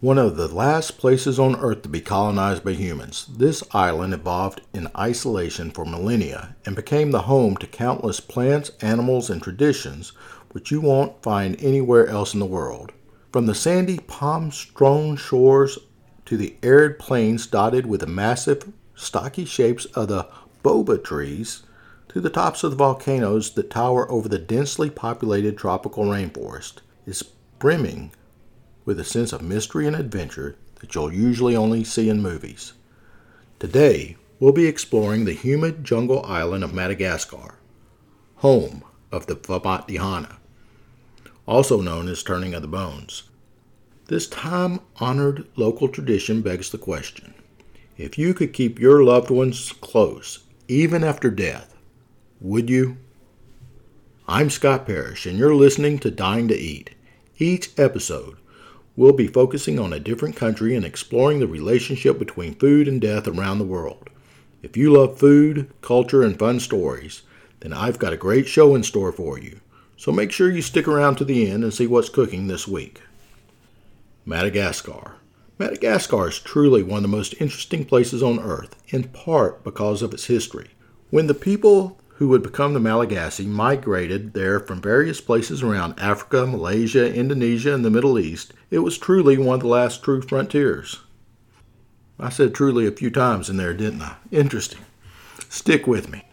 One of the last places on Earth to be colonized by humans, this island evolved in isolation for millennia and became the home to countless plants, animals, and traditions which you won't find anywhere else in the world. From the sandy, palm strewn shores to the arid plains dotted with the massive, stocky shapes of the baobab trees, to the tops of the volcanoes that tower over the densely populated tropical rainforest, is brimming with a sense of mystery and adventure that you'll usually only see in movies. Today, we'll be exploring the humid jungle island of Madagascar, home of the Famat also known as Turning of the Bones. This time honored local tradition begs the question if you could keep your loved ones close, even after death, would you? I'm Scott Parrish, and you're listening to Dying to Eat. Each episode, We'll be focusing on a different country and exploring the relationship between food and death around the world. If you love food, culture, and fun stories, then I've got a great show in store for you. So make sure you stick around to the end and see what's cooking this week. Madagascar. Madagascar is truly one of the most interesting places on earth, in part because of its history. When the people who would become the Malagasy migrated there from various places around Africa, Malaysia, Indonesia, and the Middle East, it was truly one of the last true frontiers. I said truly a few times in there, didn't I? Interesting. Stick with me.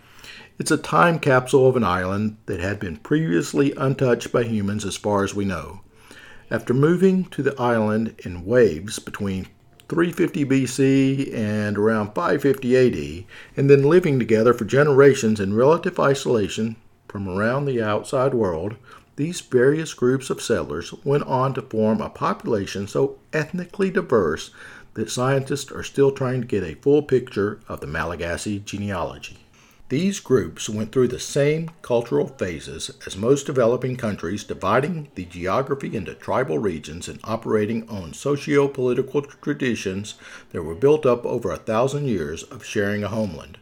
It's a time capsule of an island that had been previously untouched by humans as far as we know. After moving to the island in waves between 350 BC and around 550 AD, and then living together for generations in relative isolation from around the outside world, these various groups of settlers went on to form a population so ethnically diverse that scientists are still trying to get a full picture of the Malagasy genealogy. These groups went through the same cultural phases as most developing countries, dividing the geography into tribal regions and operating on socio political traditions that were built up over a thousand years of sharing a homeland.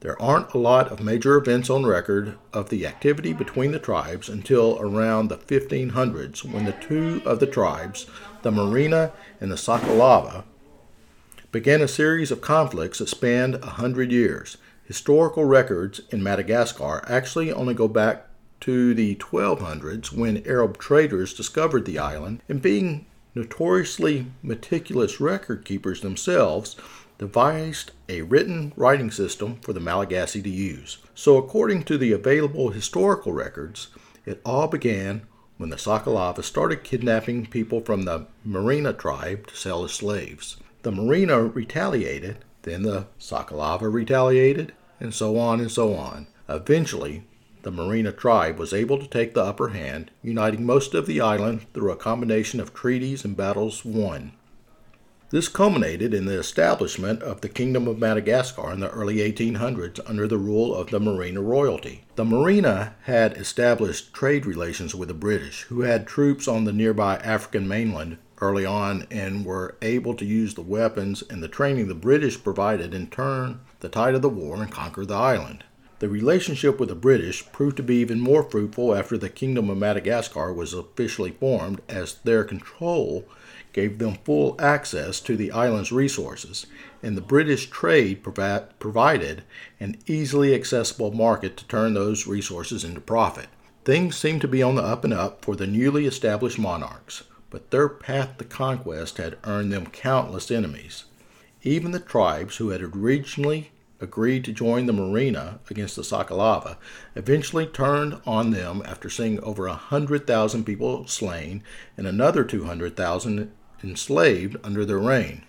There aren't a lot of major events on record of the activity between the tribes until around the 1500s when the two of the tribes, the Merina and the Sakalava, began a series of conflicts that spanned a hundred years. Historical records in Madagascar actually only go back to the 1200s when Arab traders discovered the island, and being notoriously meticulous record keepers themselves, devised a written writing system for the Malagasy to use. So, according to the available historical records, it all began when the Sakalava started kidnapping people from the Merina tribe to sell as slaves. The Merina retaliated then the Sakalava retaliated, and so on and so on. Eventually, the Merina tribe was able to take the upper hand, uniting most of the island through a combination of treaties and battles won. This culminated in the establishment of the Kingdom of Madagascar in the early 1800s under the rule of the Merina royalty. The Merina had established trade relations with the British, who had troops on the nearby African mainland early on and were able to use the weapons and the training the British provided in turn the tide of the war and conquer the island. The relationship with the British proved to be even more fruitful after the Kingdom of Madagascar was officially formed, as their control gave them full access to the island's resources, and the British trade provi- provided an easily accessible market to turn those resources into profit. Things seemed to be on the up and up for the newly established monarchs but their path to conquest had earned them countless enemies. Even the tribes who had originally agreed to join the Merina against the Sakalava eventually turned on them after seeing over a hundred thousand people slain and another two hundred thousand enslaved under their reign.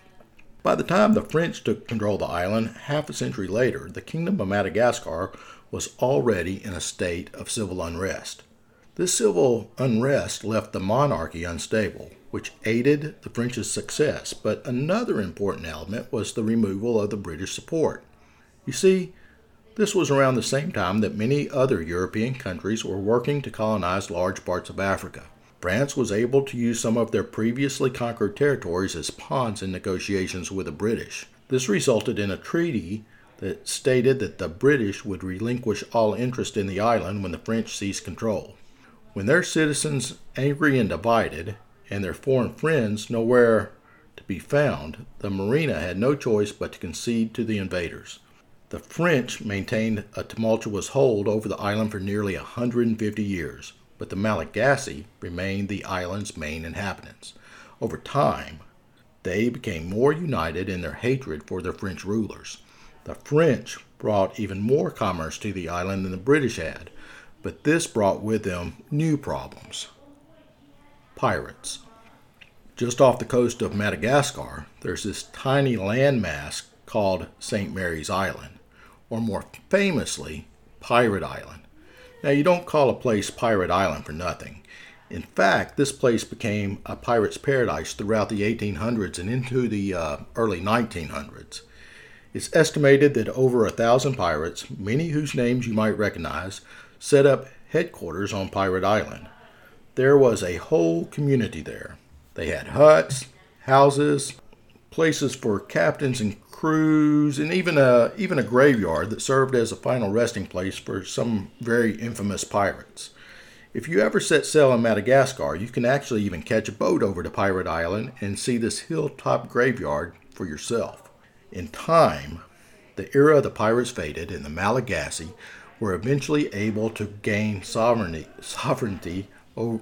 By the time the French took control of the island, half a century later, the Kingdom of Madagascar was already in a state of civil unrest. This civil unrest left the monarchy unstable, which aided the French's success, but another important element was the removal of the British support. You see, this was around the same time that many other European countries were working to colonize large parts of Africa. France was able to use some of their previously conquered territories as pawns in negotiations with the British. This resulted in a treaty that stated that the British would relinquish all interest in the island when the French seized control. When their citizens, angry and divided, and their foreign friends nowhere to be found, the Merina had no choice but to concede to the invaders. The French maintained a tumultuous hold over the island for nearly 150 years, but the Malagasy remained the island's main inhabitants. Over time, they became more united in their hatred for their French rulers. The French brought even more commerce to the island than the British had, but this brought with them new problems. Pirates. Just off the coast of Madagascar, there's this tiny landmass called St. Mary's Island, or more famously, Pirate Island. Now, you don't call a place Pirate Island for nothing. In fact, this place became a pirate's paradise throughout the 1800s and into the uh, early 1900s. It's estimated that over a thousand pirates, many whose names you might recognize, set up headquarters on Pirate Island. There was a whole community there. They had huts, houses, places for captains and crews, and even a even a graveyard that served as a final resting place for some very infamous pirates. If you ever set sail in Madagascar, you can actually even catch a boat over to Pirate Island and see this hilltop graveyard for yourself. In time, the era of the pirates faded, and the Malagasy were eventually able to gain sovereignty, sovereignty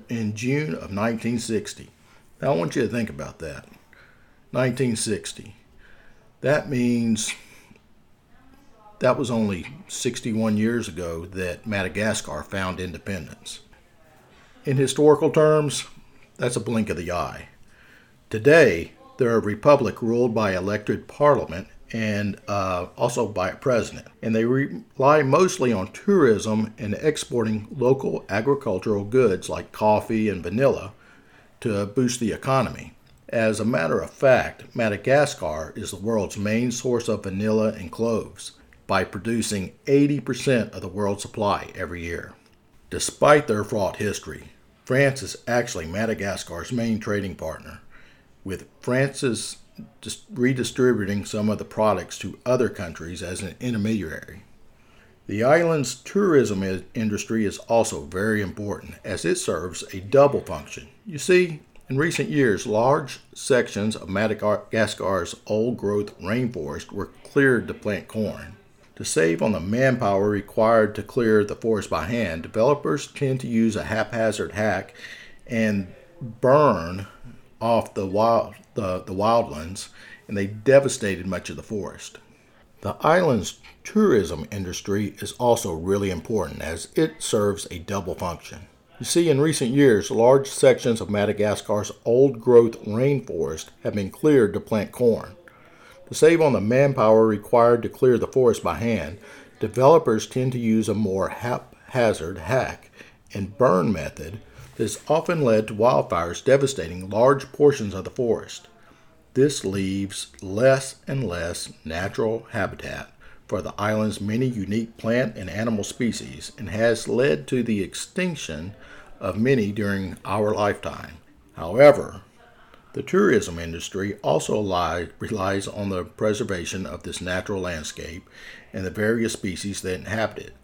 in June of 1960. Now, I want you to think about that. 1960. That means that was only 61 years ago that Madagascar found independence. In historical terms, that's a blink of the eye. Today, they're a republic ruled by elected parliament and uh, also by a president. And they rely mostly on tourism and exporting local agricultural goods like coffee and vanilla to boost the economy. As a matter of fact, Madagascar is the world's main source of vanilla and cloves by producing 80% of the world's supply every year. Despite their fraught history, France is actually Madagascar's main trading partner, with France's redistributing some of the products to other countries as an intermediary. The island's tourism industry is also very important as it serves a double function. You see, in recent years, large sections of Madagascar's old growth rainforest were cleared to plant corn. To save on the manpower required to clear the forest by hand, developers tend to use a haphazard hack and burn off the wild the, the wildlands, and they devastated much of the forest. The island's tourism industry is also really important as it serves a double function. You see, in recent years, large sections of Madagascar's old growth rainforest have been cleared to plant corn. To save on the manpower required to clear the forest by hand, developers tend to use a more haphazard hack and burn method has often led to wildfires devastating large portions of the forest. This leaves less and less natural habitat for the island's many unique plant and animal species and has led to the extinction of many during our lifetime. However, the tourism industry also relies on the preservation of this natural landscape and the various species that inhabit it.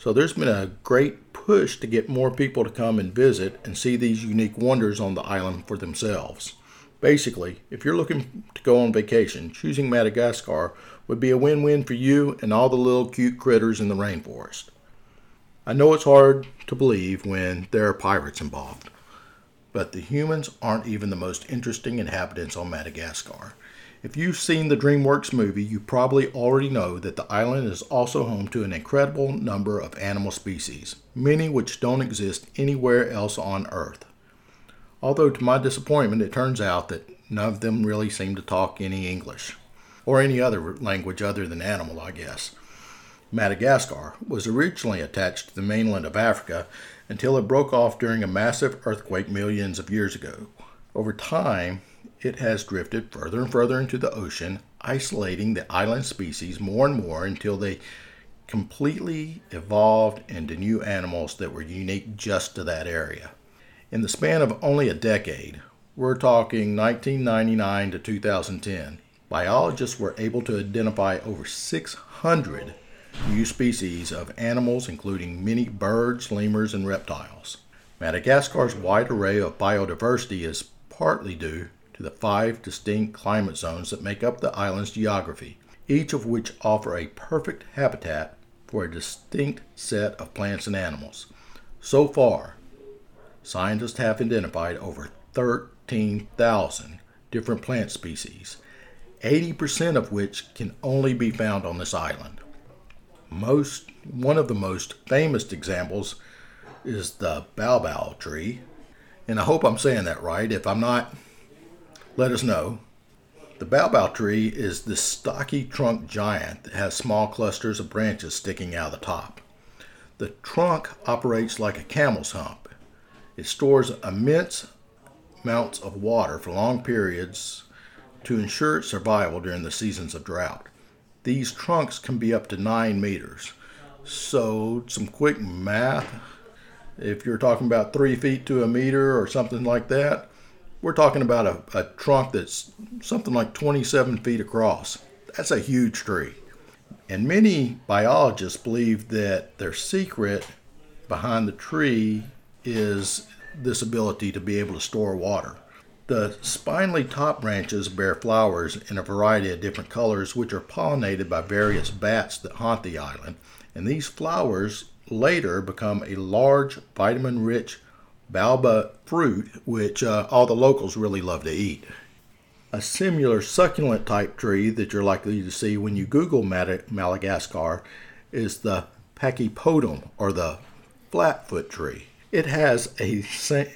So there's been a great push to get more people to come and visit and see these unique wonders on the island for themselves. Basically, if you're looking to go on vacation, choosing Madagascar would be a win win for you and all the little cute critters in the rainforest. I know it's hard to believe when there are pirates involved, but the humans aren't even the most interesting inhabitants on Madagascar. If you've seen the DreamWorks movie, you probably already know that the island is also home to an incredible number of animal species, many which don't exist anywhere else on Earth. Although, to my disappointment, it turns out that none of them really seem to talk any English, or any other language other than animal, I guess. Madagascar was originally attached to the mainland of Africa until it broke off during a massive earthquake millions of years ago. Over time, it has drifted further and further into the ocean, isolating the island species more and more until they completely evolved into new animals that were unique just to that area. In the span of only a decade, we're talking 1999 to 2010, biologists were able to identify over 600 new species of animals, including many birds, lemurs, and reptiles. Madagascar's wide array of biodiversity is partly due to the five distinct climate zones that make up the island's geography, each of which offer a perfect habitat for a distinct set of plants and animals. So far, scientists have identified over 13,000 different plant species, 80% of which can only be found on this island. Most one of the most famous examples is the baobab tree, and I hope I'm saying that right. If I'm not, let us know. The baobab tree is this stocky trunk giant that has small clusters of branches sticking out of the top. The trunk operates like a camel's hump. It stores immense amounts of water for long periods to ensure its survival during the seasons of drought. These trunks can be up to 9 meters. So, some quick math if you're talking about 3 feet to a meter or something like that, we're talking about a, a trunk that's something like 27 feet across. That's a huge tree. And many biologists believe that their secret behind the tree is this ability to be able to store water. The spindly top branches bear flowers in a variety of different colors, which are pollinated by various bats that haunt the island. And these flowers later become a large vitamin rich baobab fruit, which uh, all the locals really love to eat. A similar succulent type tree that you're likely to see when you Google Madagascar is the Pachypodium or the flatfoot tree. It has a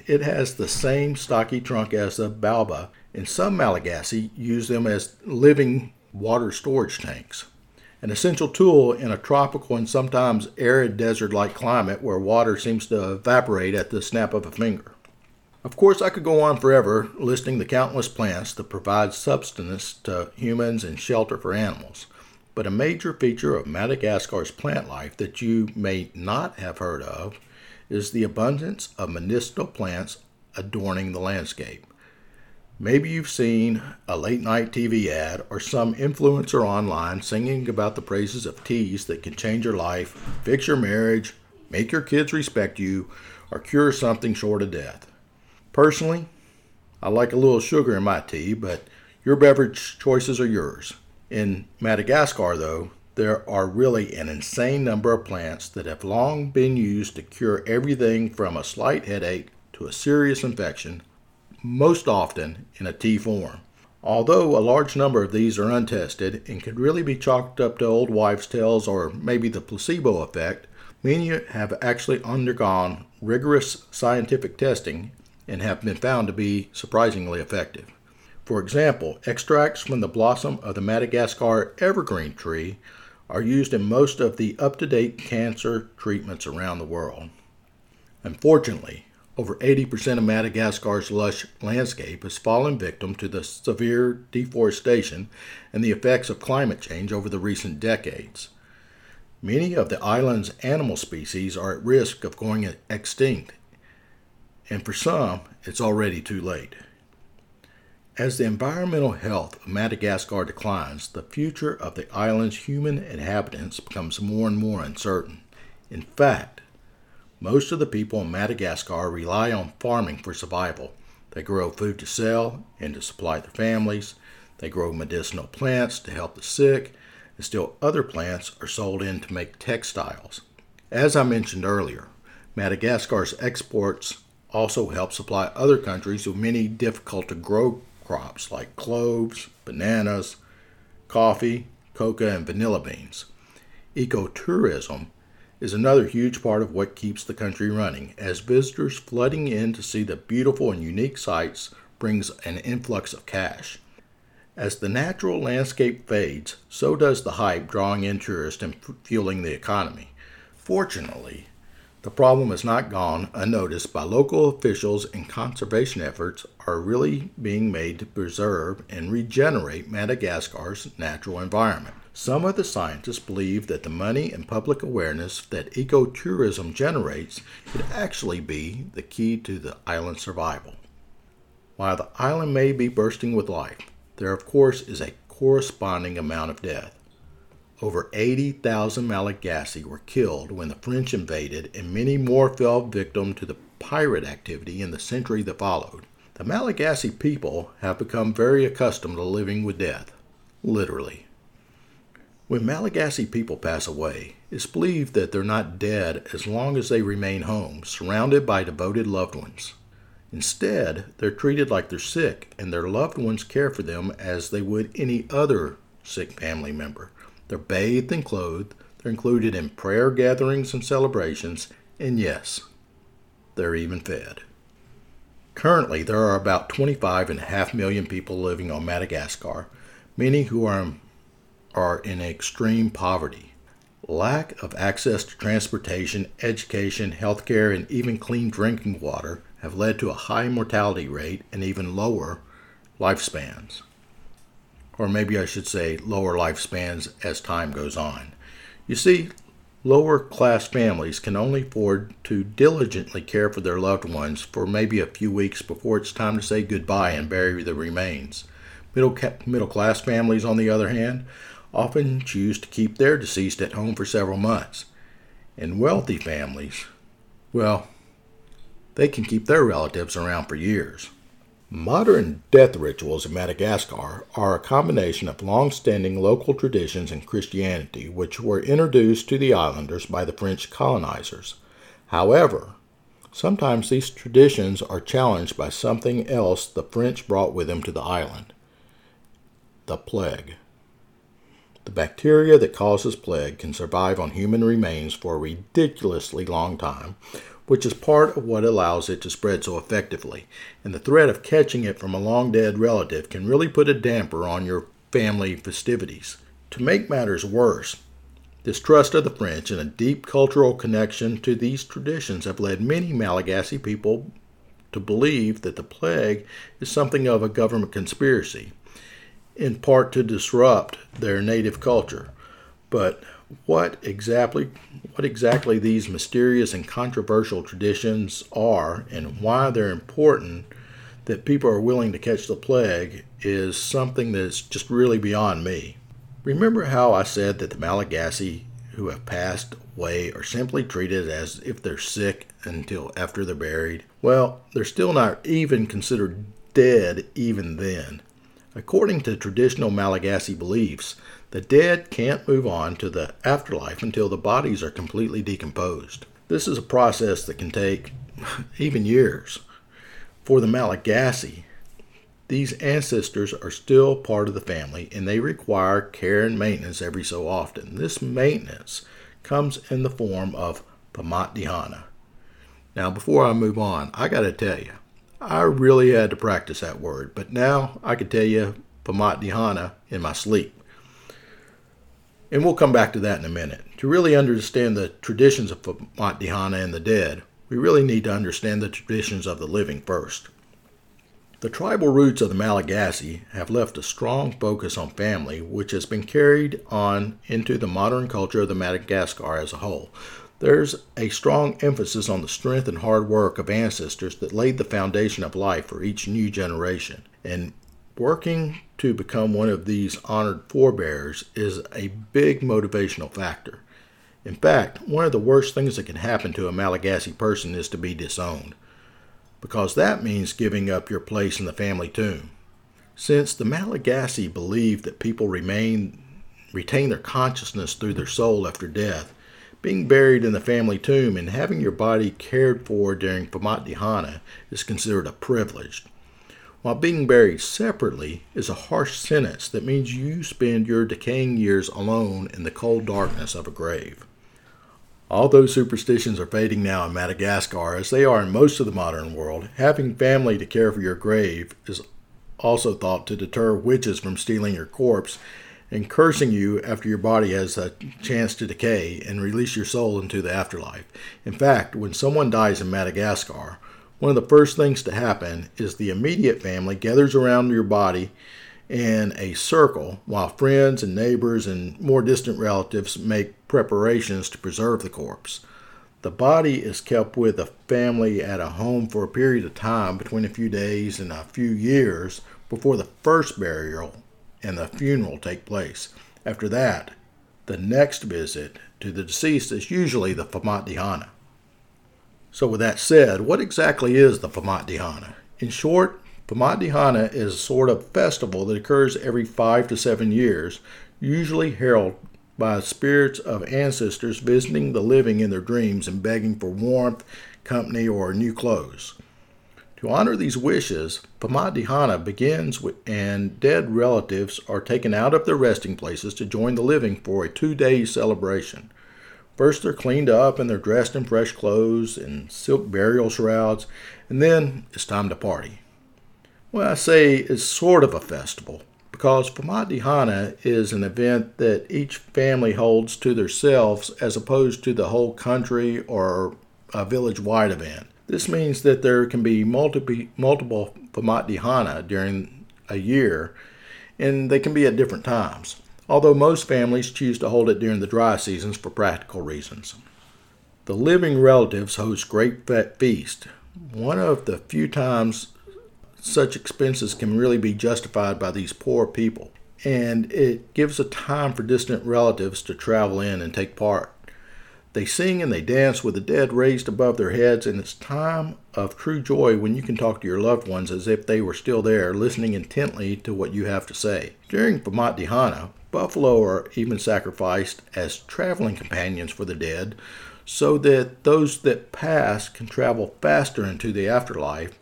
it has the same stocky trunk as the baobab, and some Malagasy use them as living water storage tanks an essential tool in a tropical and sometimes arid desert like climate where water seems to evaporate at the snap of a finger. Of course, I could go on forever listing the countless plants that provide subsistence to humans and shelter for animals, but a major feature of Madagascar's plant life that you may not have heard of is the abundance of medicinal plants adorning the landscape. Maybe you've seen a late night TV ad or some influencer online singing about the praises of teas that can change your life, fix your marriage, make your kids respect you, or cure something short of death. Personally, I like a little sugar in my tea, but your beverage choices are yours. In Madagascar, though, there are really an insane number of plants that have long been used to cure everything from a slight headache to a serious infection most often in a tea form. Although a large number of these are untested and could really be chalked up to old wives' tales or maybe the placebo effect, many have actually undergone rigorous scientific testing and have been found to be surprisingly effective. For example, extracts from the blossom of the Madagascar evergreen tree are used in most of the up to date cancer treatments around the world. Unfortunately, over 80% of Madagascar's lush landscape has fallen victim to the severe deforestation and the effects of climate change over the recent decades. Many of the island's animal species are at risk of going extinct, and for some, it's already too late. As the environmental health of Madagascar declines, the future of the island's human inhabitants becomes more and more uncertain. In fact, most of the people in Madagascar rely on farming for survival. They grow food to sell and to supply their families. They grow medicinal plants to help the sick, and still other plants are sold in to make textiles. As I mentioned earlier, Madagascar's exports also help supply other countries with many difficult to grow crops like cloves, bananas, coffee, coca, and vanilla beans. Ecotourism is another huge part of what keeps the country running, as visitors flooding in to see the beautiful and unique sights brings an influx of cash. As the natural landscape fades, so does the hype drawing in tourists and fueling the economy. Fortunately, the problem is not gone unnoticed by local officials and conservation efforts are really being made to preserve and regenerate Madagascar's natural environment. Some of the scientists believe that the money and public awareness that ecotourism generates could actually be the key to the island's survival. While the island may be bursting with life, there of course is a corresponding amount of death. Over 80,000 Malagasy were killed when the French invaded, and many more fell victim to the pirate activity in the century that followed. The Malagasy people have become very accustomed to living with death, literally. When Malagasy people pass away, it's believed that they're not dead as long as they remain home, surrounded by devoted loved ones. Instead, they're treated like they're sick, and their loved ones care for them as they would any other sick family member. They're bathed and clothed, they're included in prayer gatherings and celebrations, and yes, they're even fed. Currently, there are about 25.5 million people living on Madagascar, many who are, are in extreme poverty. Lack of access to transportation, education, healthcare, and even clean drinking water have led to a high mortality rate and even lower lifespans. Or maybe I should say lower lifespans as time goes on. You see, lower class families can only afford to diligently care for their loved ones for maybe a few weeks before it's time to say goodbye and bury the remains. Middle, middle class families, on the other hand, often choose to keep their deceased at home for several months. And wealthy families, well, they can keep their relatives around for years. Modern death rituals in Madagascar are a combination of long standing local traditions and Christianity, which were introduced to the islanders by the French colonizers. However, sometimes these traditions are challenged by something else the French brought with them to the island the plague. The bacteria that causes plague can survive on human remains for a ridiculously long time, which is part of what allows it to spread so effectively. And the threat of catching it from a long dead relative can really put a damper on your family festivities. To make matters worse, distrust of the French and a deep cultural connection to these traditions have led many Malagasy people to believe that the plague is something of a government conspiracy, in part to disrupt their native culture. But what exactly what exactly these mysterious and controversial traditions are and why they're important that people are willing to catch the plague is something that's just really beyond me. Remember how I said that the Malagasy who have passed away are simply treated as if they're sick until after they're buried? Well, they're still not even considered dead even then. According to traditional Malagasy beliefs, the dead can't move on to the afterlife until the bodies are completely decomposed. This is a process that can take even years. For the Malagasy, these ancestors are still part of the family and they require care and maintenance every so often. This maintenance comes in the form of pamatdihana. Now, before I move on, I got to tell you, I really had to practice that word, but now I can tell you pamatdihana in my sleep. And we'll come back to that in a minute. To really understand the traditions of Pamatdihana and the dead, we really need to understand the traditions of the living first. The tribal roots of the Malagasy have left a strong focus on family, which has been carried on into the modern culture of the Madagascar as a whole. There's a strong emphasis on the strength and hard work of ancestors that laid the foundation of life for each new generation. And Working to become one of these honored forebears is a big motivational factor. In fact, one of the worst things that can happen to a Malagasy person is to be disowned, because that means giving up your place in the family tomb. Since the Malagasy believe that people remain retain their consciousness through their soul after death, being buried in the family tomb and having your body cared for during Pamatdihana is considered a privilege while being buried separately is a harsh sentence that means you spend your decaying years alone in the cold darkness of a grave. Although superstitions are fading now in Madagascar, as they are in most of the modern world, having family to care for your grave is also thought to deter witches from stealing your corpse and cursing you after your body has a chance to decay and release your soul into the afterlife. In fact, when someone dies in Madagascar, one of the first things to happen is the immediate family gathers around your body in a circle while friends and neighbors and more distant relatives make preparations to preserve the corpse. The body is kept with the family at a home for a period of time between a few days and a few years before the first burial and the funeral take place. After that, the next visit to the deceased is usually the Pamatdihana. So, with that said, what exactly is the Pamatdihana? In short, Dihana is a sort of festival that occurs every five to seven years, usually heralded by spirits of ancestors visiting the living in their dreams and begging for warmth, company, or new clothes. To honor these wishes, Dihana begins with, and dead relatives are taken out of their resting places to join the living for a two day celebration. First, they're cleaned up and they're dressed in fresh clothes and silk burial shrouds, and then it's time to party. Well, I say it's sort of a festival because Dihana is an event that each family holds to themselves as opposed to the whole country or a village wide event. This means that there can be multiple, multiple Dihana during a year, and they can be at different times although most families choose to hold it during the dry seasons for practical reasons. The living relatives host great feast. One of the few times such expenses can really be justified by these poor people, and it gives a time for distant relatives to travel in and take part. They sing and they dance with the dead raised above their heads, and it's time of true joy when you can talk to your loved ones as if they were still there, listening intently to what you have to say. During Dihana, buffalo are even sacrificed as traveling companions for the dead, so that those that pass can travel faster into the afterlife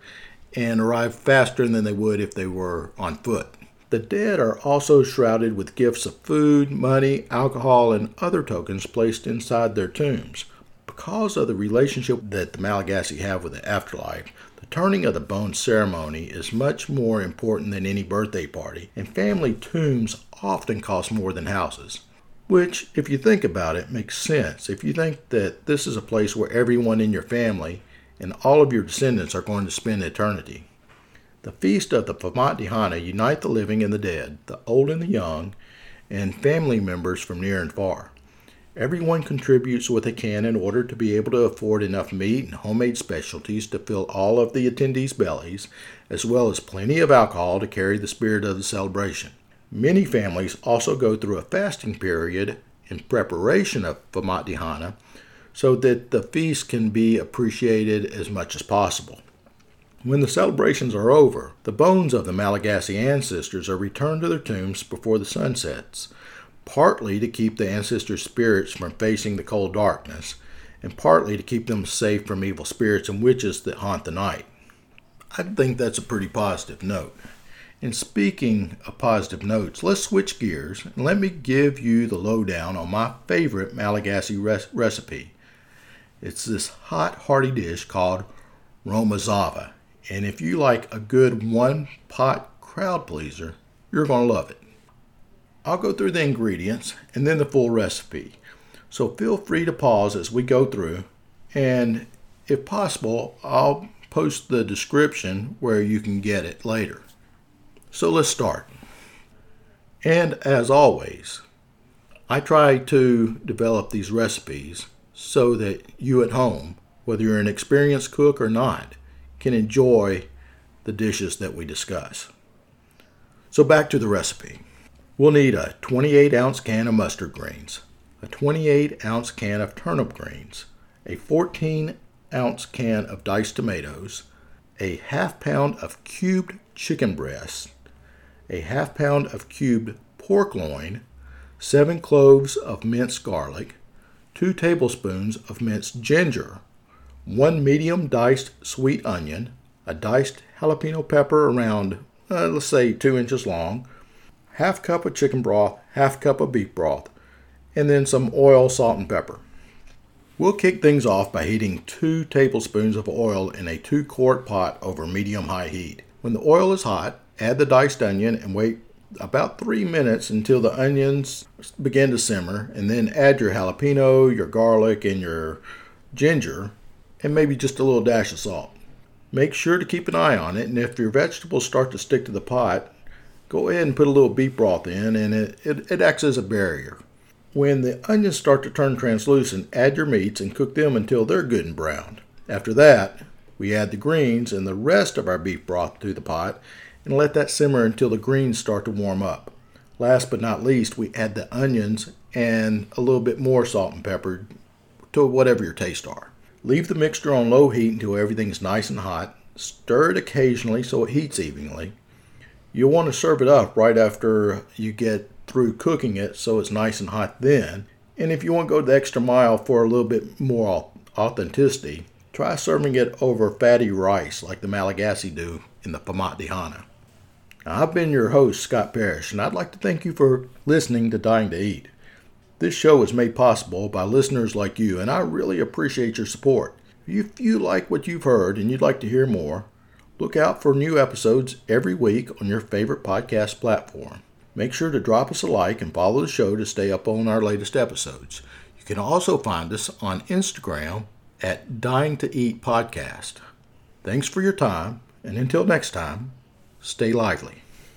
and arrive faster than they would if they were on foot. The dead are also shrouded with gifts of food, money, alcohol, and other tokens placed inside their tombs. Because of the relationship that the Malagasy have with the afterlife, turning of the bone ceremony is much more important than any birthday party, and family tombs often cost more than houses. Which, if you think about it, makes sense. If you think that this is a place where everyone in your family and all of your descendants are going to spend eternity. The feast of the Dihana unite the living and the dead, the old and the young, and family members from near and far. Everyone contributes what they can in order to be able to afford enough meat and homemade specialties to fill all of the attendees' bellies, as well as plenty of alcohol to carry the spirit of the celebration. Many families also go through a fasting period in preparation of Dihana so that the feast can be appreciated as much as possible. When the celebrations are over, the bones of the Malagasy ancestors are returned to their tombs before the sun sets, partly to keep the ancestors' spirits from facing the cold darkness, and partly to keep them safe from evil spirits and witches that haunt the night. I think that's a pretty positive note. And speaking of positive notes, let's switch gears and let me give you the lowdown on my favorite Malagasy res- recipe. It's this hot, hearty dish called romazava, and if you like a good one pot crowd pleaser, you're going to love it. I'll go through the ingredients and then the full recipe. So feel free to pause as we go through, and if possible, I'll post the description where you can get it later. So let's start. And as always, I try to develop these recipes so that you at home, whether you're an experienced cook or not, can enjoy the dishes that we discuss. So, back to the recipe. We'll need a 28 ounce can of mustard greens, a 28 ounce can of turnip greens, a 14 ounce can of diced tomatoes, a half pound of cubed chicken breast, a half pound of cubed pork loin, seven cloves of minced garlic, two tablespoons of minced ginger, 1 medium diced sweet onion, a diced jalapeno pepper around, uh, let's say, 2 inches long, half cup of chicken broth, half cup of beef broth, and then some oil, salt, and pepper. We'll kick things off by heating 2 tablespoons of oil in a 2 quart pot over medium high heat. When the oil is hot, add the diced onion and wait about 3 minutes until the onions begin to simmer, and then add your jalapeno, your garlic, and your ginger and maybe just a little dash of salt. Make sure to keep an eye on it, and if your vegetables start to stick to the pot, go ahead and put a little beef broth in, and it, it, it acts as a barrier. When the onions start to turn translucent, add your meats and cook them until they're good and browned. After that, we add the greens and the rest of our beef broth to the pot and let that simmer until the greens start to warm up. Last but not least, we add the onions and a little bit more salt and pepper to whatever your tastes are. Leave the mixture on low heat until everything is nice and hot. Stir it occasionally so it heats evenly. You'll want to serve it up right after you get through cooking it so it's nice and hot then. And if you want to go the extra mile for a little bit more authenticity, try serving it over fatty rice like the Malagasy do in the Pamat I've been your host, Scott Parrish, and I'd like to thank you for listening to Dying to Eat. This show is made possible by listeners like you, and I really appreciate your support. If you like what you've heard and you'd like to hear more, look out for new episodes every week on your favorite podcast platform. Make sure to drop us a like and follow the show to stay up on our latest episodes. You can also find us on Instagram at Dying to Eat Podcast. Thanks for your time, and until next time, stay lively.